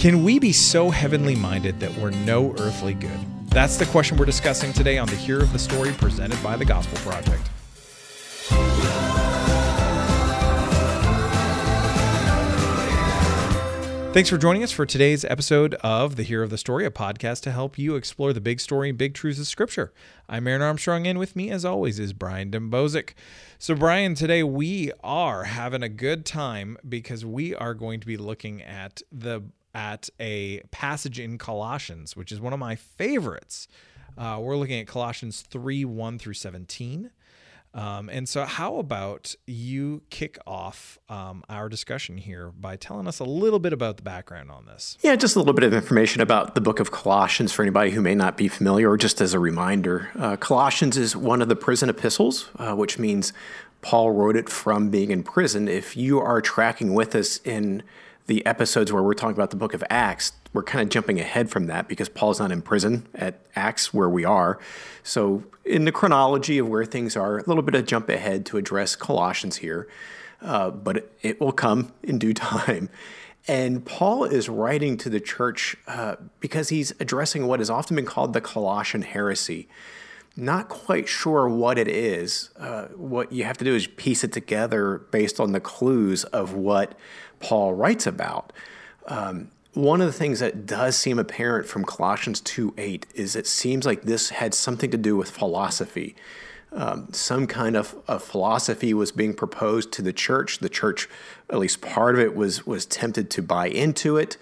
Can we be so heavenly minded that we're no earthly good? That's the question we're discussing today on the Hero of the Story presented by the Gospel Project. Thanks for joining us for today's episode of The Hero of the Story, a podcast to help you explore the big story and big truths of Scripture. I'm Aaron Armstrong, and with me, as always, is Brian Dembowczyk. So, Brian, today we are having a good time because we are going to be looking at the at a passage in Colossians, which is one of my favorites. Uh, we're looking at Colossians 3 1 through 17. Um, and so, how about you kick off um, our discussion here by telling us a little bit about the background on this? Yeah, just a little bit of information about the book of Colossians for anybody who may not be familiar, or just as a reminder. Uh, Colossians is one of the prison epistles, uh, which means Paul wrote it from being in prison. If you are tracking with us in the episodes where we're talking about the book of Acts, we're kind of jumping ahead from that because Paul's not in prison at Acts where we are. So, in the chronology of where things are, a little bit of jump ahead to address Colossians here, uh, but it, will come in due time. And Paul is writing to the church uh, because he's addressing what has often been called the Colossian heresy. Not quite sure what it is. Uh, what you have to do is piece it together based on the clues of what Paul writes about. Um, one of the things that does seem apparent from Colossians 2 8 is it seems like this had something to do with philosophy. Um, some kind of, of, philosophy was being proposed to the church. The church, at least part of it, was, was tempted to buy into it.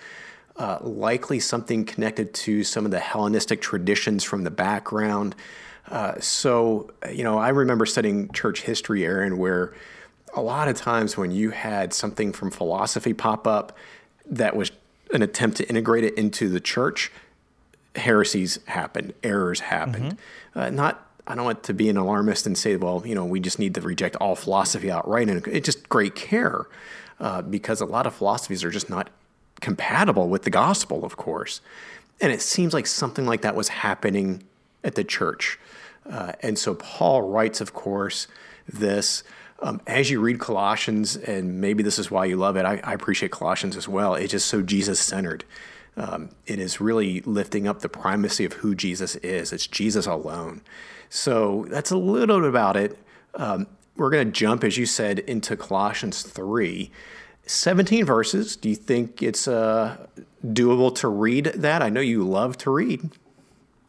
Uh, likely something connected to some of the Hellenistic traditions from the background. Uh, so, you know, I remember studying church history, Aaron, where a lot of times when you had something from philosophy pop up that was an attempt to integrate it into the church, heresies happened, errors happened. Mm-hmm. Uh, not, I don't want to be an alarmist and say, well, you know, we just need to reject all philosophy outright. And it's just great care uh, because a lot of philosophies are just not compatible with the gospel, of course. And it seems like something like that was happening at the church. Uh, and so Paul writes, of course, this. Um, as you read Colossians, and maybe this is why you love it, I, I appreciate Colossians as well. It's just so Jesus centered. Um, it is really lifting up the primacy of who Jesus is. It's Jesus alone. So that's a little bit about it. Um, we're going to jump, as you said, into Colossians 3. 17 verses. Do you think it's uh, doable to read that? I know you love to read.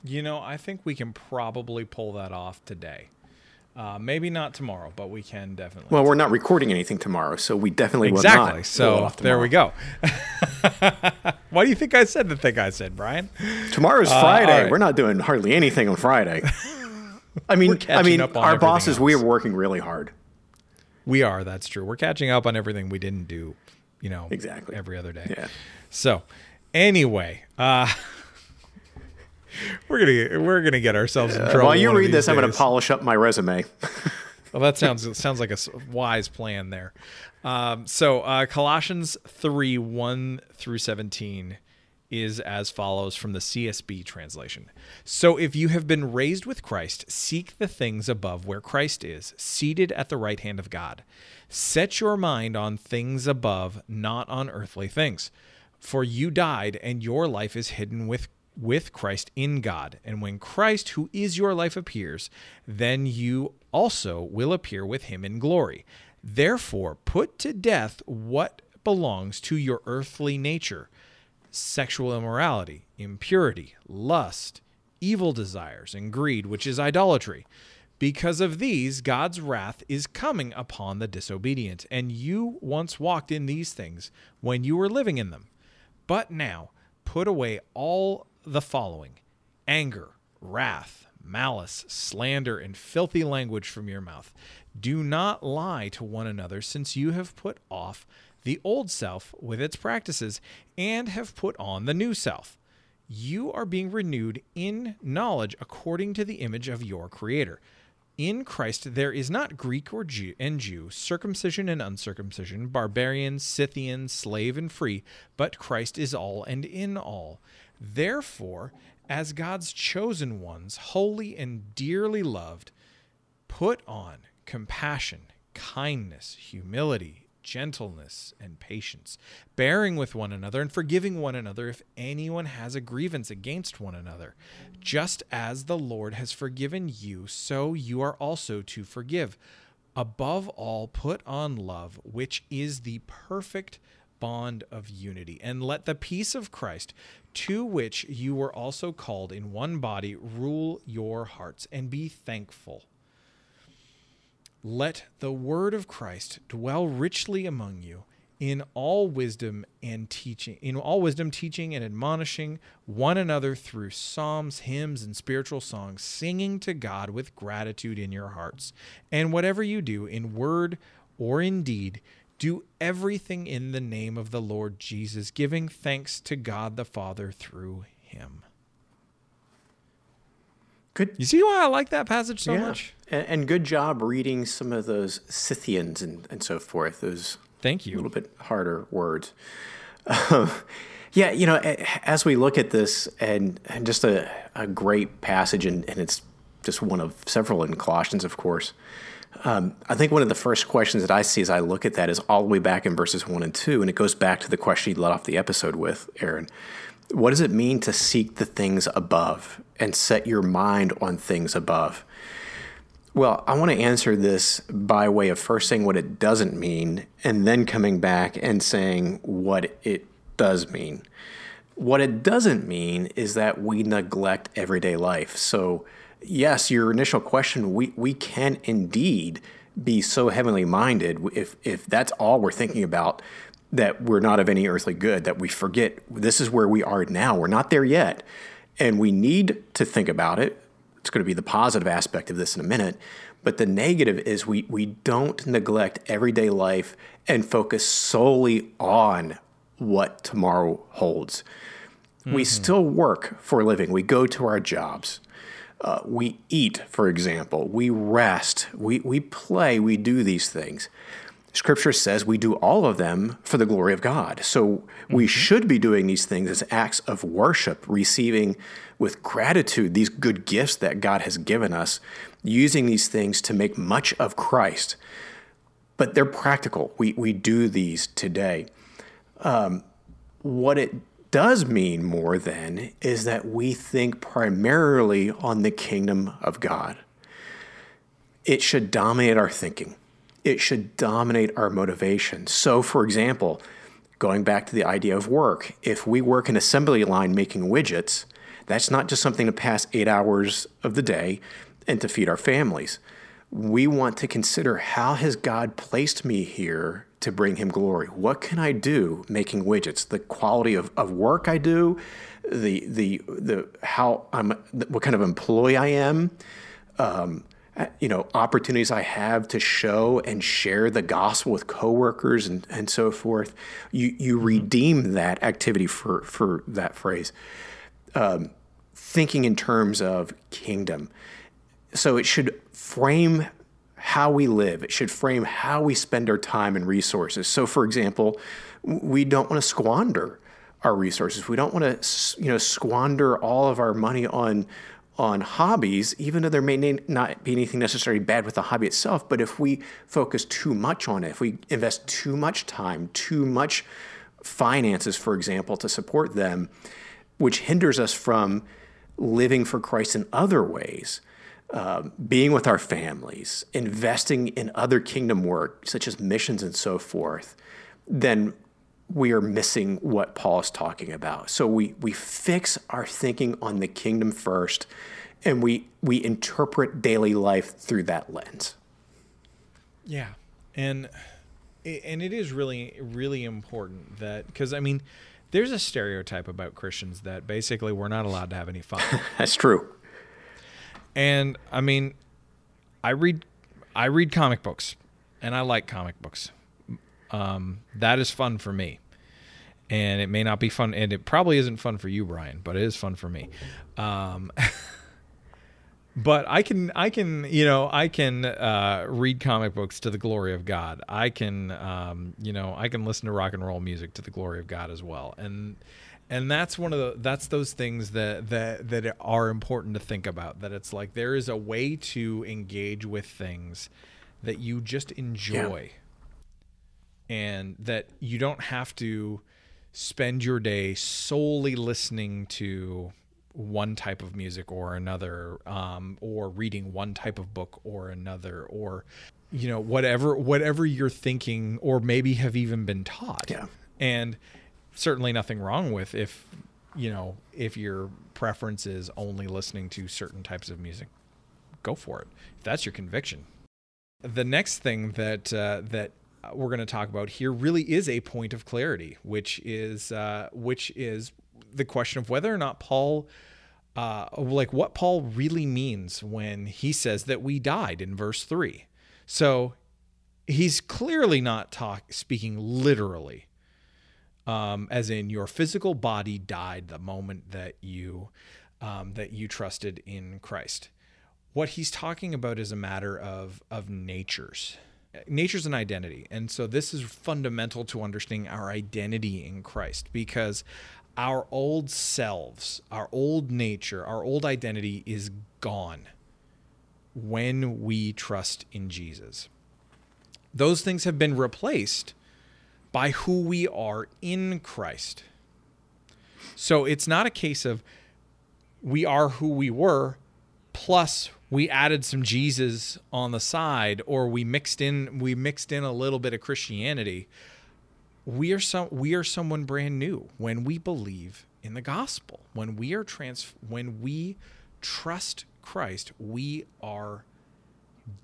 You know, I think we can probably pull that off today. Uh, maybe not tomorrow, but we can definitely. Well, we're not recording anything tomorrow, so we definitely exactly. will not. So there we go. Why do you think I said the thing I said, Brian? Tomorrow's uh, Friday. Right. We're not doing hardly anything on Friday. I mean, I mean, our bosses. Else. We are working really hard. We are. That's true. We're catching up on everything we didn't do. You know, exactly every other day. Yeah. So, anyway. uh we're gonna we're gonna get ourselves in trouble. While you read this, days. I'm gonna polish up my resume. well, that sounds sounds like a wise plan there. Um, so uh, Colossians three one through seventeen is as follows from the CSB translation. So if you have been raised with Christ, seek the things above where Christ is, seated at the right hand of God. Set your mind on things above, not on earthly things. For you died, and your life is hidden with with Christ in God. And when Christ, who is your life, appears, then you also will appear with him in glory. Therefore, put to death what belongs to your earthly nature sexual immorality, impurity, lust, evil desires, and greed, which is idolatry. Because of these, God's wrath is coming upon the disobedient. And you once walked in these things when you were living in them. But now, put away all the following anger, wrath, malice, slander, and filthy language from your mouth. Do not lie to one another, since you have put off the old self with its practices and have put on the new self. You are being renewed in knowledge according to the image of your Creator. In Christ there is not Greek or Jew and Jew, circumcision and uncircumcision, barbarian, Scythian, slave and free, but Christ is all and in all. Therefore, as God's chosen ones, holy and dearly loved, put on compassion, kindness, humility, gentleness and patience, bearing with one another and forgiving one another if anyone has a grievance against one another. Just as the Lord has forgiven you, so you are also to forgive. Above all, put on love, which is the perfect bond of unity. And let the peace of Christ, to which you were also called in one body, rule your hearts, and be thankful. Let the word of Christ dwell richly among you in all wisdom and teaching in all wisdom teaching and admonishing one another through psalms hymns and spiritual songs singing to God with gratitude in your hearts. And whatever you do in word or in deed do everything in the name of the Lord Jesus giving thanks to God the Father through him Good. You see why I like that passage so yeah. much? And, and, good job reading some of those Scythians and, and so forth. Those thank you. A little bit harder words. Uh, yeah, you know, as we look at this, and, and just a, a great passage, and, and it's just one of several in Colossians, of course. Um, I think one of the first questions that I see as I look at that is all the way back in verses one and two, and it goes back to the question you led off the episode with, Aaron. What does it mean to seek the things above and set your mind on things above? Well, I want to answer this by way of first saying what it doesn't mean and then coming back and saying what it does mean. What it doesn't mean is that we neglect everyday life. So, yes, your initial question, we, we can indeed be so heavenly minded if, if that's all we're thinking about that we're not of any earthly good, that we forget this is where we are now. We're not there yet. And we need to think about it. It's going to be the positive aspect of this in a minute. But the negative is we, we don't neglect everyday life and focus solely on what tomorrow holds. Mm-hmm. We still work for a living, we go to our jobs. Uh, we eat, for example. We rest. We, we play. We do these things. Scripture says we do all of them for the glory of God. So mm-hmm. we should be doing these things as acts of worship, receiving with gratitude these good gifts that God has given us, using these things to make much of Christ. But they're practical. We, we do these today. Um, what it does mean more then is that we think primarily on the kingdom of God. It should dominate our thinking it should dominate our motivation. So, for example, going back to the idea of work, if we work an assembly line making widgets, that's not just something to pass eight hours of the day and to feed our families. We want to consider how has God placed me here to bring him glory? What can I do making widgets? The quality of, of work I do, the the the how I'm what kind of employee I am, um, you know opportunities I have to show and share the gospel with coworkers and, and so forth. You you mm-hmm. redeem that activity for for that phrase. Um, thinking in terms of kingdom, so it should frame how we live. It should frame how we spend our time and resources. So, for example, we don't want to squander our resources. We don't want to you know squander all of our money on on hobbies, even though there may not be anything necessarily bad with the hobby itself, but if we focus too much on it, if we invest too much time, too much finances, for example, to support them, which hinders us from living for Christ in other ways, uh, being with our families, investing in other kingdom work, such as missions and so forth, then we are missing what Paul is talking about. So we we fix our thinking on the kingdom first, and we we interpret daily life through that lens. Yeah, and and it is really really important that because I mean, there's a stereotype about Christians that basically we're not allowed to have any fun. That's true. And I mean, I read I read comic books, and I like comic books um, that is fun for me. And it may not be fun, and it probably isn't fun for you, Brian, but it is fun for me. Um, but I can, I can, you know, I can uh, read comic books to the glory of God. I can, um, you know, I can listen to rock and roll music to the glory of God as well. And and that's one of the that's those things that that that are important to think about. That it's like there is a way to engage with things that you just enjoy. Yeah and that you don't have to spend your day solely listening to one type of music or another um, or reading one type of book or another or you know whatever whatever you're thinking or maybe have even been taught. Yeah. and certainly nothing wrong with if you know if your preference is only listening to certain types of music go for it. If that's your conviction. The next thing that uh, that we're going to talk about here really is a point of clarity which is uh, which is the question of whether or not paul uh, like what paul really means when he says that we died in verse 3 so he's clearly not talk speaking literally um, as in your physical body died the moment that you um, that you trusted in Christ. What he's talking about is a matter of of natures. Nature's an identity, and so this is fundamental to understanding our identity in Christ because our old selves, our old nature, our old identity is gone when we trust in Jesus. Those things have been replaced by who we are in Christ. So it's not a case of we are who we were, plus we added some Jesus on the side, or we mixed in we mixed in a little bit of Christianity. We are some we are someone brand new when we believe in the gospel. When we are trans when we trust Christ, we are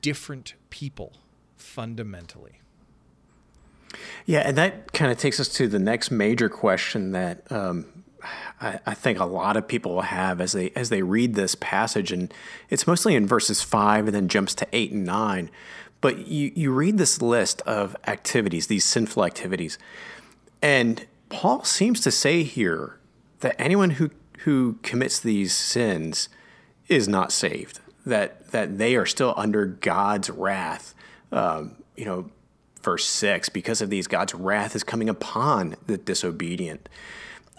different people fundamentally. Yeah, and that kind of takes us to the next major question that um, I, I, think a lot of people will have as they as they read this passage, and it's mostly in verses five and then jumps to eight and nine. But you you read this list of activities, these sinful activities, and Paul seems to say here that anyone who who commits these sins is not saved. That that they are still under God's wrath. Um, you know, verse 6 because of these god's wrath is coming upon the disobedient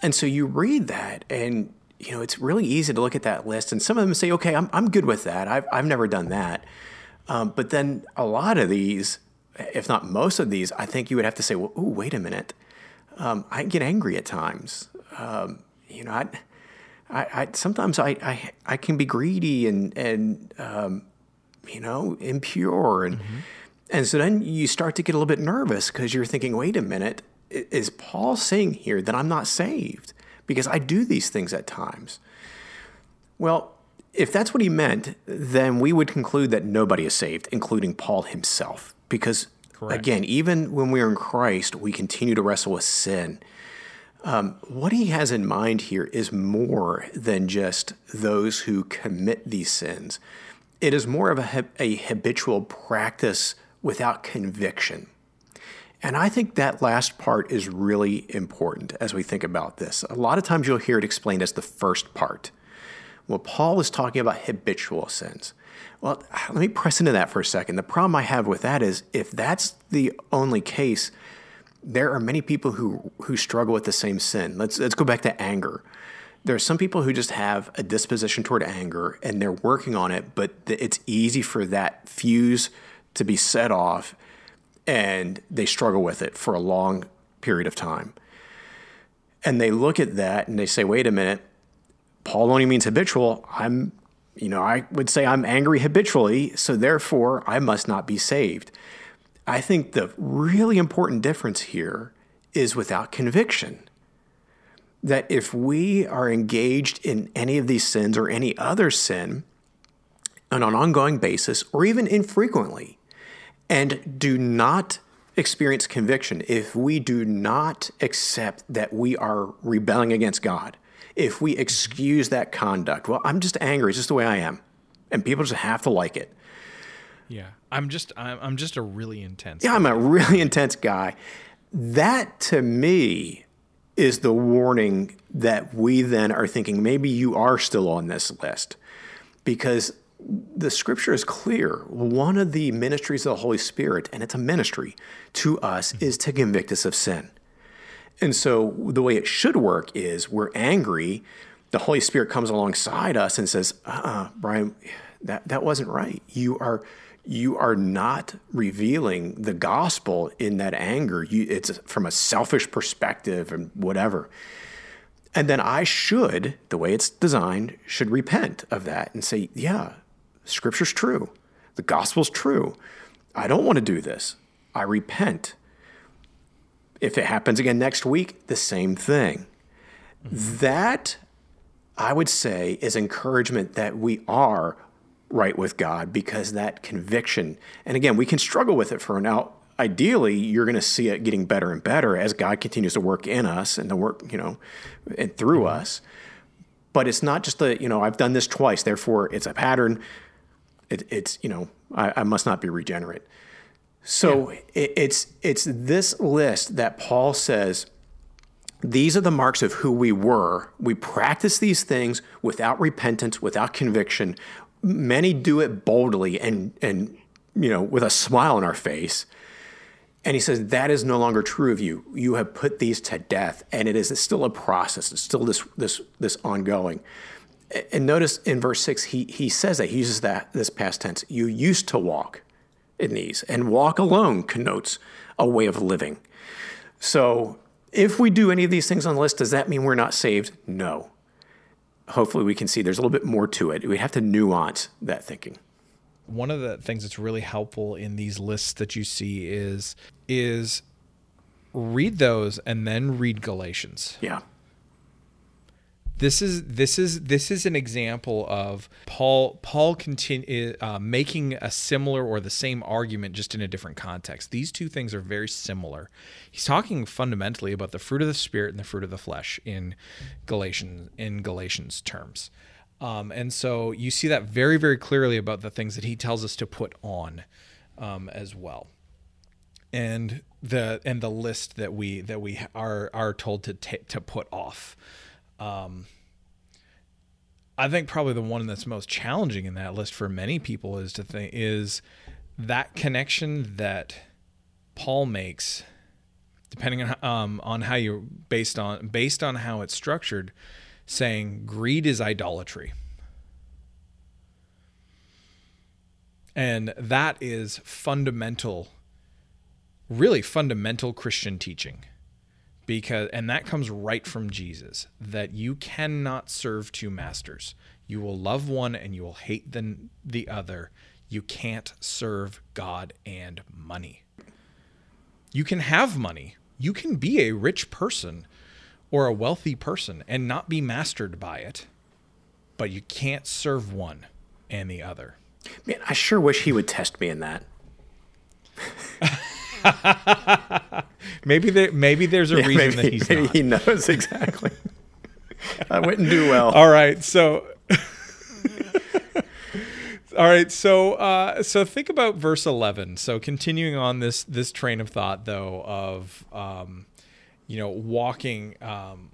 and so you read that and you know it's really easy to look at that list and some of them say okay i'm, I'm good with that. I've, I've never done that. Um, but then a lot of these if not most of these i think you would have to say well ooh, wait a minute. Um, i get angry at times. Um, you know I, I, I, sometimes I, I i can be greedy and and um, you know impure and mm-hmm. and so then you start to get a little bit nervous because you're thinking, wait a minute, is Paul saying here that I'm not saved? Because I do these things at times. Well, if that's what he meant, then we would conclude that nobody is saved, including Paul himself. Because Correct. again, even when we're in Christ, we continue to wrestle with sin. Um, what he has in mind here is more than just those who commit these sins. It is more of a, a habitual practice without conviction. And I think that last part is really important as we think about this. A lot of times you'll hear it explained as the first part. Well, Paul is talking about habitual sins. Well, let me press into that for a second. The problem I have with that is if that's the only case, there are many people who, who struggle with the same sin. Let's, let's go back to anger. There are some people who just have a disposition toward anger and they're working on it, but it's easy for that fuse to be set off and they struggle with it for a long period of time. And they look at that and they say, wait a minute, Paul only means habitual. I'm, you know, I would say I'm angry habitually, so therefore I must not be saved. I think the really important difference here is without conviction. That if we are engaged in any of these sins or any other sin on an ongoing basis or even infrequently, and do not experience conviction if we do not accept that we are rebelling against God. If we excuse that conduct, well, I'm just angry. It's just the way I am. And people just have to like it. Yeah. I'm just I'm, I'm just a really intense Yeah, guy. I'm a really intense guy. That to me is the warning that we then are thinking maybe you are still on this list. Because the scripture is clear. One of the ministries of the Holy Spirit, and it's a ministry to us, is to convict us of sin. And so the way it should work is we're angry. The Holy Spirit comes alongside us and says, uh uh Brian, that, that wasn't right. You are you are not revealing the gospel in that anger. You, it's from a selfish perspective and whatever. And then I should, the way it's designed, should repent of that and say, yeah, scripture's true. The gospel's true. I don't want to do this. I repent. If it happens again next week, the same thing. Mm-hmm. That, I would say, is encouragement that we are right with God because that conviction, and again, we can struggle with it for now. Ideally, you're going to see it getting better and better as God continues to work in us and to work, you know, and through mm-hmm. us. But it's not just a, you know, I've done this twice, therefore it's a pattern. It, it's, you know, I, I, must not be regenerate. So yeah. it, it's it's this list that Paul says these are the marks of who we were. We practice these things without repentance, without conviction. Many do it boldly and and you know with a smile on our face. And he says that is no longer true of you. You have put these to death, and it is still a process. It's still this this this ongoing. And notice in verse six, he he says that he uses that this past tense. You used to walk in these, and walk alone connotes a way of living. So if we do any of these things on the list, does that mean we're not saved? No. Hopefully, we can see there's a little bit more to it. We have to nuance that thinking. One of the things that's really helpful in these lists that you see is is read those and then read Galatians. Yeah this is this is this is an example of Paul Paul continue uh, making a similar or the same argument just in a different context. These two things are very similar. He's talking fundamentally about the fruit of the spirit and the fruit of the flesh in Galatians in Galatians terms. Um, and so you see that very very clearly about the things that he tells us to put on um, as well. And the and the list that we that we are are told to t- to put off. Um, I think probably the one that's most challenging in that list for many people is to think is that connection that Paul makes, depending on um, on how you based on based on how it's structured, saying greed is idolatry. And that is fundamental, really fundamental Christian teaching because and that comes right from Jesus that you cannot serve two masters. You will love one and you will hate the, the other. You can't serve God and money. You can have money. You can be a rich person or a wealthy person and not be mastered by it. But you can't serve one and the other. Man, I sure wish he would test me in that. maybe there, maybe there's a yeah, reason maybe, that he's maybe not. he knows exactly. I wouldn't do well. All right, so. All right, so uh, so think about verse eleven. So continuing on this this train of thought, though, of um, you know walking, um,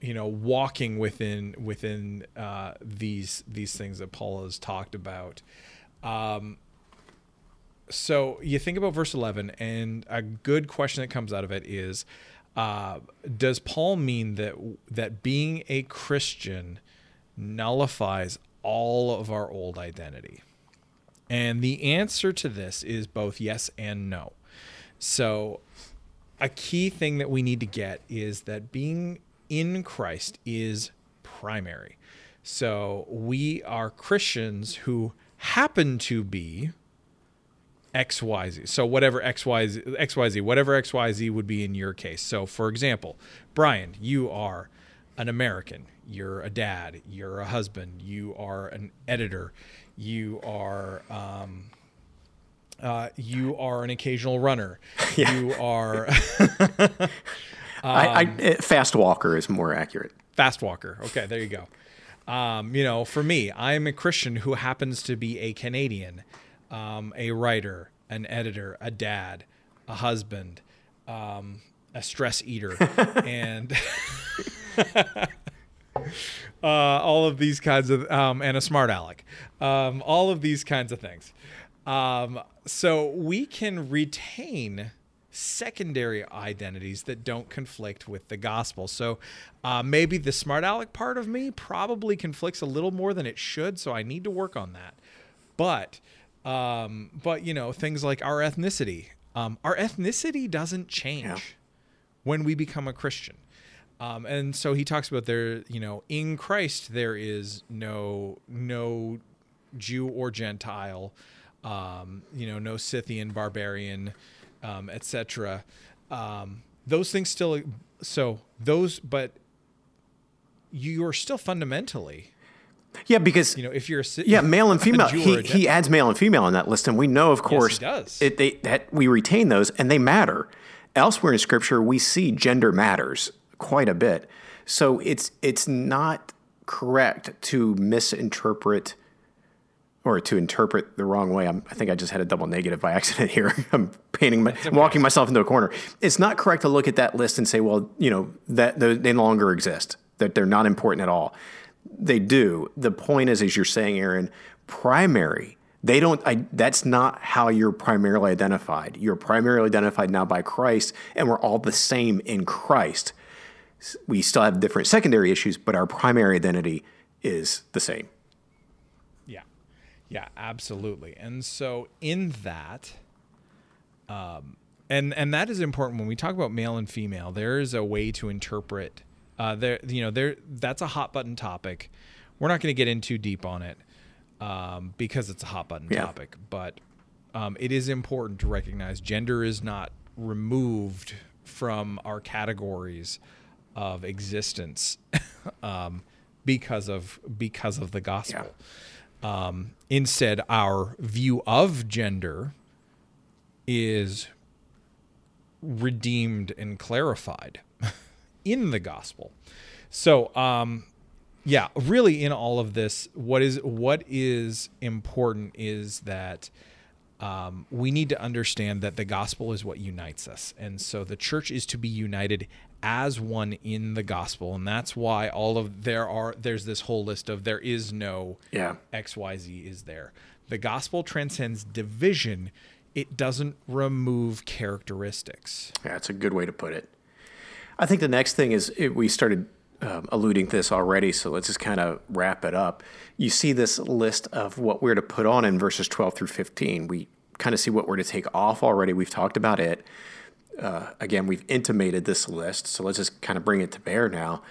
you know walking within within uh, these these things that Paul has talked about. Um, so you think about verse 11 and a good question that comes out of it is uh, does paul mean that that being a christian nullifies all of our old identity? And the answer to this is both yes and no. So a key thing that we need to get is that being in christ is primary. So we are christians who happen to be XYZ. So whatever XYZ, XYZ, whatever XYZ would be in your case. So for example, Brian, you are an American, you're a dad, you're a husband, you are an editor, you are um, uh, you are an occasional runner. Yeah. You are. um, I, I, um, fast walker is more accurate. Fast walker. Okay, there you go. Um, you know, for me, I'm a Christian who happens to be a Canadian um, a writer, an editor, a dad, a husband, um, a stress eater, and uh, all of these kinds of, um, and a smart aleck, um, all of these kinds of things. Um, so we can retain secondary identities that don't conflict with the gospel. So uh, maybe the smart aleck part of me probably conflicts a little more than it should. So I need to work on that. But Um, but you know, things like our ethnicity. Um, our ethnicity doesn't change Yeah. when we become a Christian. Um, and so he talks about there, you know, in Christ there is no no Jew or Gentile, um, you know, no Scythian, barbarian, um, etc. Um, those things still. So those, but you are still fundamentally, Yeah, because you know, if you're a yeah, male and female. He, he adds male and female in that list, and we know, of course, does. It, they, that we retain those, and they matter. Elsewhere in Scripture, we see gender matters quite a bit. So it's it's not correct to misinterpret or to interpret the wrong way. I'm, I think I just had a double negative by accident here. I'm painting, my, walking myself into a corner. It's not correct to look at that list and say, well, you know, that they no longer exist, that they're not important at all. They do. The point is, as you're saying, Aaron, primary. They don't. I, that's not how you're primarily identified. You're primarily identified now by Christ, and we're all the same in Christ. We still have different secondary issues, but our primary identity is the same. Yeah. Yeah, absolutely. And so in that um and and that is important when we talk about male and female, there is a way to interpret uh there you know, there that's a hot button topic. We're not going to get in too deep on it um because it's a hot button Yeah. topic, but um it is important to recognize gender is not removed from our categories of existence um because of because of the gospel. Um, instead, our view of gender is redeemed and clarified in the gospel. So, um, yeah, really, in all of this, what is what is important is that um, we need to understand that the gospel is what unites us, and so the church is to be united as one in the gospel, and that's why all of there are there's this whole list of there is no Yeah. XYZ is there. The gospel transcends division. It doesn't remove characteristics. Yeah, that's a good way to put it. I think the next thing is it, we started um, alluding to this already, so let's just kind of wrap it up. You see this list of what we're to put on in verses 12 through 15. We kind of see what we're to take off already. We've talked about it. Uh, again, we've intimated this list, so let's just kind of bring it to bear now.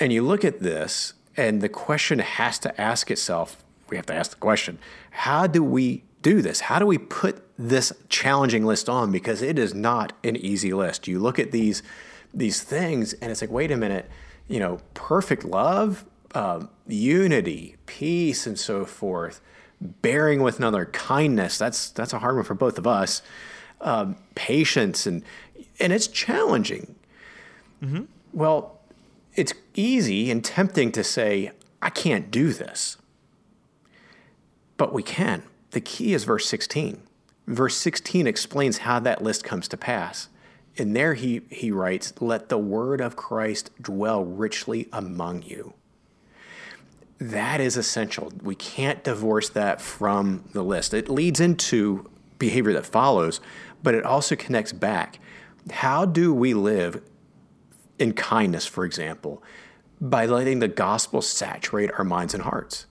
And you look at this, and the question has to ask itself we have to ask the question how do we do this? How do we put this challenging list on? Because it is not an easy list. You look at these, these things, and it's like, wait a minute, you know, perfect love, um, unity, peace, and so forth, bearing with another, kindness. That's that's a hard one for both of us. Um, patience and and it's challenging. Well, it's easy and tempting to say, I can't do this. But we can. The key is verse 16. Verse 16 explains how that list comes to pass. And there he, he writes, Let the word of Christ dwell richly among you. That is essential. We can't divorce that from the list. It leads into behavior that follows, but it also connects back. How do we live in kindness, for example, by letting the gospel saturate our minds and hearts,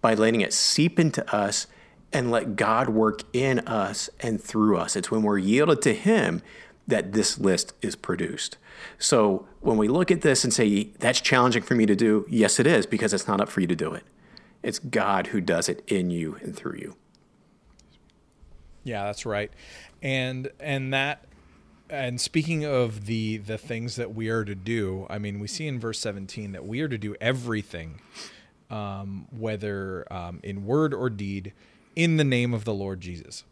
by letting it seep into us and let God work in us and through us. It's when we're yielded to Him that this list is produced. So when we look at this and say, that's challenging for me to do, yes, it is, because it's not up for you to do it. It's God who does it in you and through you. Yeah, that's right. And and that and speaking of the the things that we are to do, I mean, we see in verse 17 that we are to do everything um, whether um, in word or deed in the name of the Lord Jesus.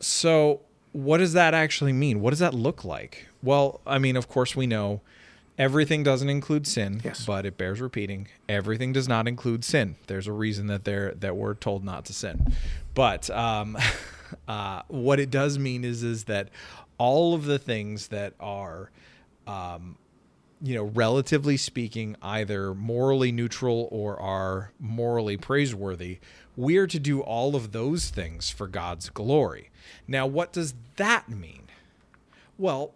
So, what does that actually mean? What does that look like? Well, I mean, of course, we know everything doesn't include sin, Yes. but it bears repeating. Everything does not include sin. There's a reason that they're that we're told not to sin. But um, uh, what it does mean is is that all of the things that are um, you know, relatively speaking, either morally neutral or are morally praiseworthy, we are to do all of those things for God's glory. Now, what does that mean? Well,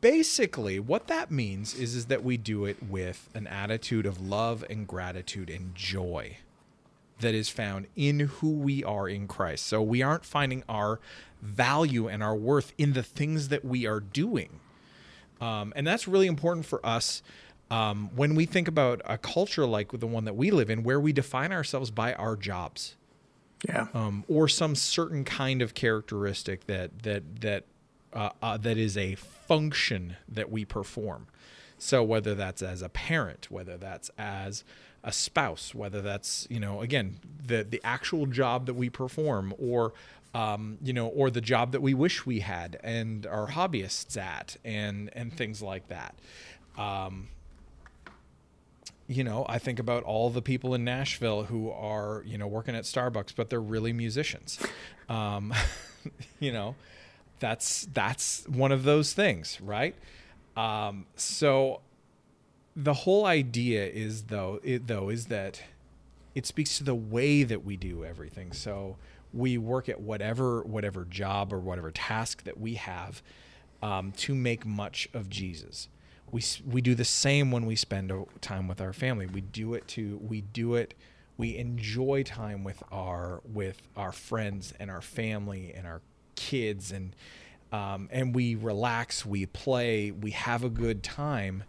basically, what that means is, is that we do it with an attitude of love and gratitude and joy. that is found in who we are in Christ. So we aren't finding our value and our worth in the things that we are doing. Um, and that's really important for us um, when we think about a culture like the one that we live in, where we define ourselves by our jobs. Yeah. Um, or some certain kind of characteristic that that that uh, uh, that is a function that we perform. So whether that's as a parent, whether that's as a spouse, whether that's you know again the the actual job that we perform, or um, you know, or the job that we wish we had and are hobbyists at, and and things like that. Um, you know, I think about all the people in Nashville who are, you know, working at Starbucks, but they're really musicians. Um, you know, that's that's one of those things, right? Um, so the whole idea is though it, though is that it speaks to the way that we do everything. So we work at whatever whatever job or whatever task that we have um, to make much of Jesus. We we do the same when we spend time with our family. We do it to we do it. We enjoy time with our with our friends and our family and our kids and um, and we relax, we play, we have a good time.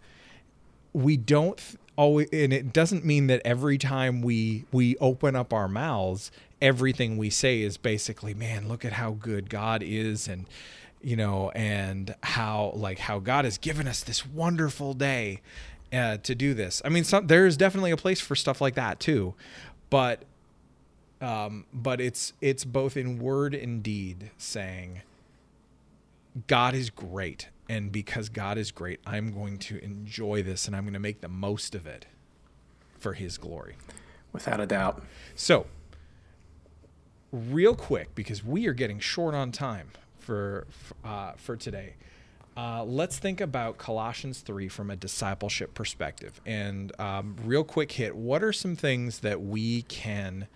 We don't always, and it doesn't mean that every time we we open up our mouths, everything we say is basically, man, look at how good God is, and you know, and how like how God has given us this wonderful day uh, to do this. I mean, some, there's definitely a place for stuff like that too, but um, but it's it's both in word and deed saying God is great. And because God is great, I'm going to enjoy this and I'm going to make the most of it for his glory. Without a doubt. So, real quick, because we are getting short on time for, uh, for today, uh, let's think about Colossians 3 from a discipleship perspective. And um, real quick hit what are some things that we can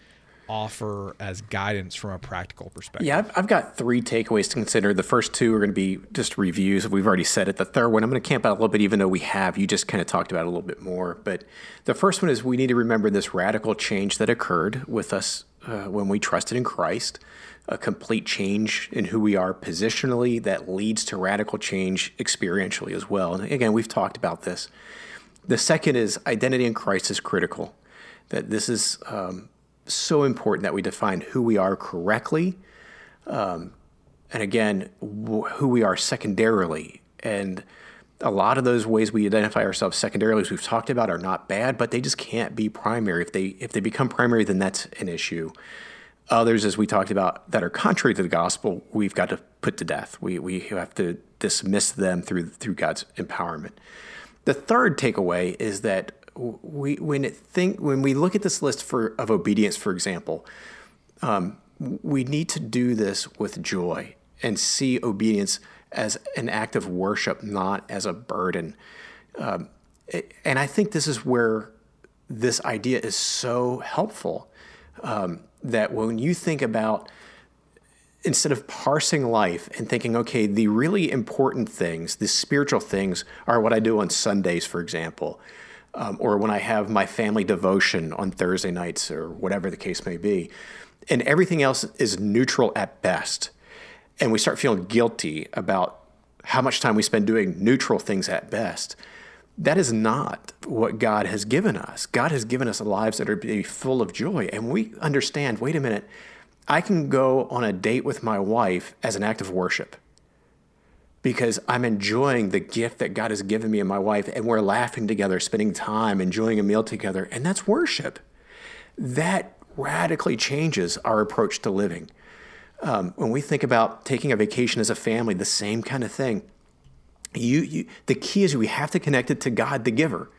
offer as guidance from a practical perspective? Yeah, I've, I've, got three takeaways to consider. The first two are going to be just reviews. We've already said it. The third one, I'm going to camp out a little bit, even though we have. You just kind of talked about a little bit more. But the first one is we need to remember this radical change that occurred with us uh, when we trusted in Christ. A complete change in who we are positionally that leads to radical change experientially as well. And again, we've talked about this. The second is identity in Christ is critical. That this is um, so important that we define who we are correctly. Um, and again, wh- who we are secondarily. And a lot of those ways we identify ourselves secondarily, as we've talked about, are not bad, but they just can't be primary. If they if they become primary, then that's an issue. Others, as we talked about, that are contrary to the gospel, we've got to put to death. We we have to dismiss them through through God's empowerment. The third takeaway is that we when it think when we look at this list for of obedience, for example, um, we need to do this with joy and see obedience as an act of worship, not as a burden. Um, and I think this is where this idea is so helpful. Um, that when you think about instead of parsing life and thinking, okay, the really important things, the spiritual things, are what I do on Sundays, for example um, or when I have my family devotion on Thursday nights or whatever the case may be. And everything else is neutral at best. And we start feeling guilty about how much time we spend doing neutral things at best. That is not what God has given us. God has given us lives that are full of joy. And we understand wait a minute, I can go on a date with my wife as an act of worship because I'm enjoying the gift that God has given me and my wife, and we're laughing together, spending time, enjoying a meal together, and that's worship. That radically changes our approach to living. Um, when we think about taking a vacation as a family, the same kind of thing. You, you, the key is we have to connect it to God, the giver.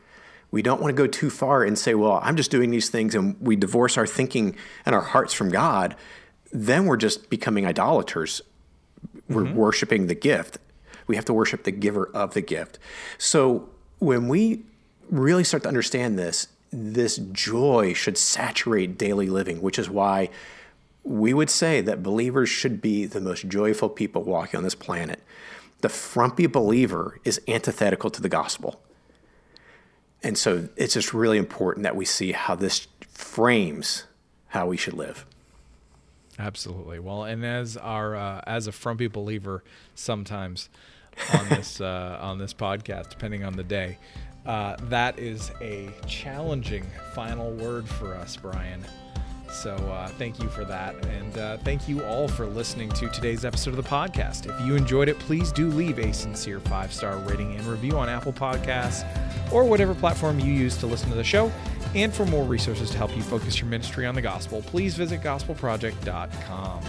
We don't want to go too far and say, well, I'm just doing these things, and we divorce our thinking and our hearts from God. Then we're just becoming idolaters. We're mm-hmm. worshiping the gift. We have to worship the giver of the gift. So when we really start to understand this, this joy should saturate daily living, which is why we would say that believers should be the most joyful people walking on this planet. The frumpy believer is antithetical to the gospel. And so it's just really important that we see how this frames how we should live. Absolutely. Well, and as our uh, as a frumpy believer, sometimes on this uh, on this podcast, depending on the day, uh, that is a challenging final word for us, Brian. So uh, thank you for that. And uh, thank you all for listening to today's episode of the podcast. If you enjoyed it, please do leave a sincere five star rating and review on Apple Podcasts or whatever platform you use to listen to the show. And for more resources to help you focus your ministry on the gospel, please visit gospelproject.com.